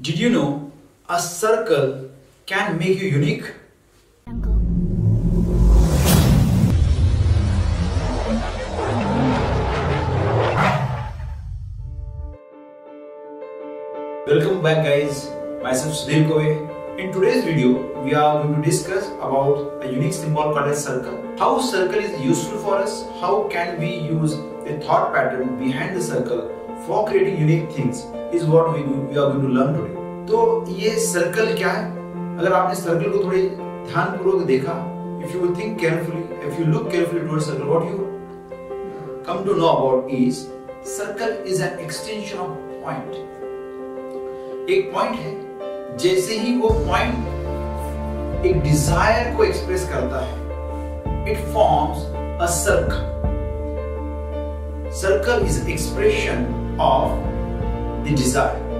Did you know a circle can make you unique? Welcome back guys, myself Sudhir Kove. In today's video, we are going to discuss about a unique symbol called as circle. How circle is useful for us, how can we use the thought pattern behind the circle for creating unique things is what we we are going to learn today तो ये circle क्या है? अगर आपने circle को थोड़ी ध्यानपूर्वक देखा if you think carefully if you look carefully towards circle what you come to know about is circle is an extension of point एक पॉइंट है, जैसे ही वो पॉइंट एक डिज़ायर को एक्सप्रेस करता है it forms a circle circle is expression of the desire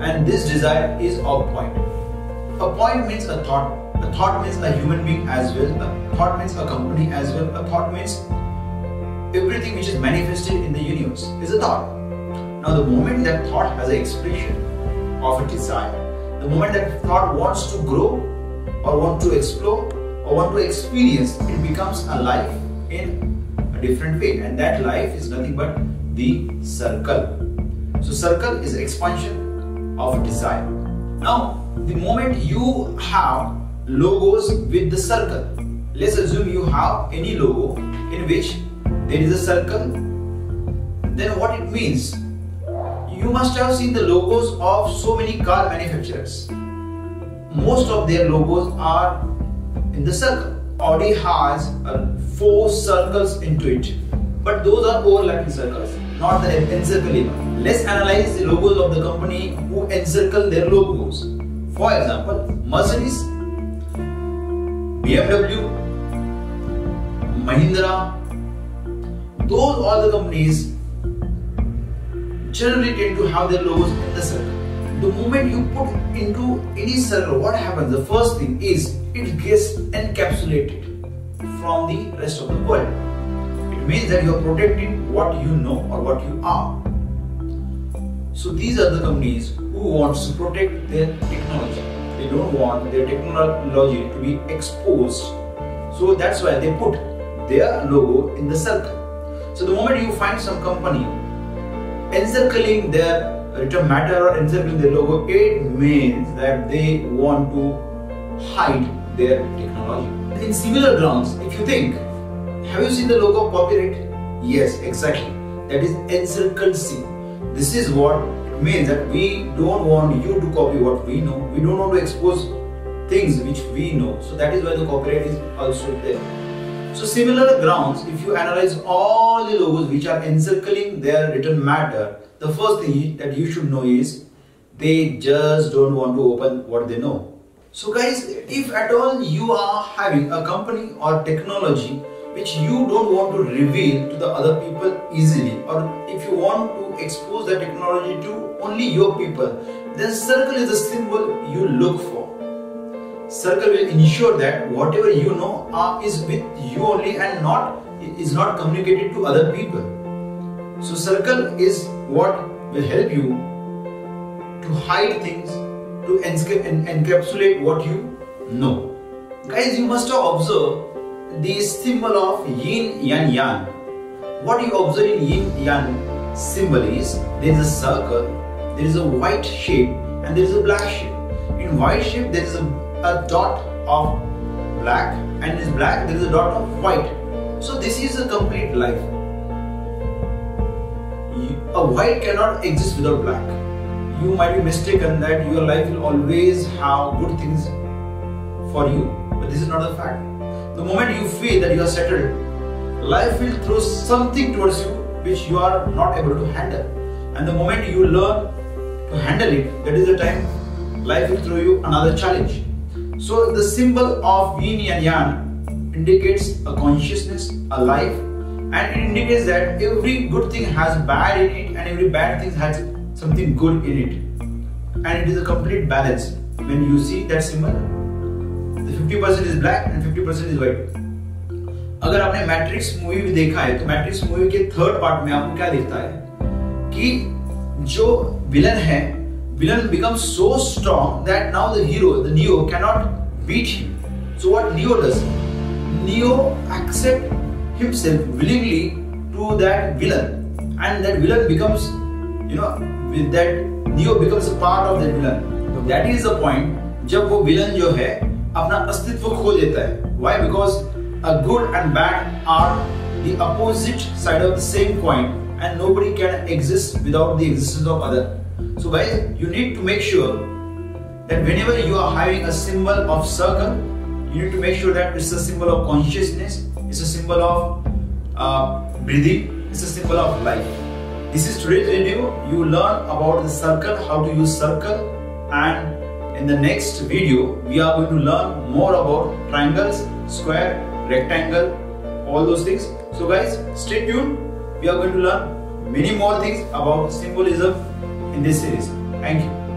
and this desire is a point. A point means a thought. A thought means a human being as well. A thought means a company as well. A thought means everything which is manifested in the universe is a thought. Now, the moment that thought has an expression of a desire, the moment that thought wants to grow or want to explore or want to experience, it becomes a life in a different way. And that life is nothing but the circle. So, circle is expansion of desire. Now, the moment you have logos with the circle, let's assume you have any logo in which there is a circle, then what it means? You must have seen the logos of so many car manufacturers. Most of their logos are in the circle. Audi has uh, four circles into it, but those are overlapping circles, not the encircling one. Let's analyze the logos of the company who encircle their logos. For example, Mercedes, BMW, Mahindra, those all the companies generally tend to have their logos in the circle. The moment you put into any circle, what happens? The first thing is it gets encapsulated from the rest of the world. Means that you are protecting what you know or what you are. So these are the companies who wants to protect their technology. They don't want their technology to be exposed. So that's why they put their logo in the circle. So the moment you find some company encircling their return matter or encircling their logo, it means that they want to hide their technology. In similar grounds, if you think, have you seen the logo of copyright? Yes, exactly. That is encircled C. This is what it means that we don't want you to copy what we know. We don't want to expose things which we know. So that is why the copyright is also there. So similar grounds, if you analyze all the logos which are encircling their written matter, the first thing that you should know is they just don't want to open what they know. So guys, if at all you are having a company or technology which you don't want to reveal to the other people easily. Or if you want to expose the technology to only your people, then circle is the symbol you look for. Circle will ensure that whatever you know uh, is with you only and not is not communicated to other people. So circle is what will help you to hide things to encapsulate what you know. Guys you must have observed the symbol of yin yang yang what you observe in yin yang symbol is there is a circle there is a white shape and there is a black shape in white shape there is a a dot of black and in black there is a dot of white. So this is a complete life. A white cannot exist without black. You might be mistaken that your life will always have good things for you, but this is not a fact. The moment you feel that you are settled, life will throw something towards you which you are not able to handle. And the moment you learn to handle it, that is the time life will throw you another challenge. So the symbol of yin and yang indicates a consciousness, a life, and it indicates that every good thing has bad in it and every bad thing has something good in it. And it is a complete balance. When you see that symbol, the 50% is black and percent is white अगर आपने matrix movie भी देखा है तो matrix movie के third part में आपको क्या दिखता है? कि जो विलन है villain become so strong that now the hero the Neo can not beat him so what Neo does Neo accept himself willingly to that villain and that villain becomes you know with that Neo becomes a part of that villain that is the point जब वो villain जो है, अपना अस्तित्व खो देता है। Why? Because a good and bad are the opposite side of the same coin, and nobody can exist without the existence of other. So guys, you need to make sure that whenever you are having a symbol of circle, you need to make sure that it's a symbol of consciousness, it's a symbol of uh, breathing, it's a symbol of life. This is today's video. You learn about the circle, how to use circle, and in the next video, we are going to learn more about triangles, square, rectangle, all those things. So guys, stay tuned. We are going to learn many more things about symbolism in this series. Thank you.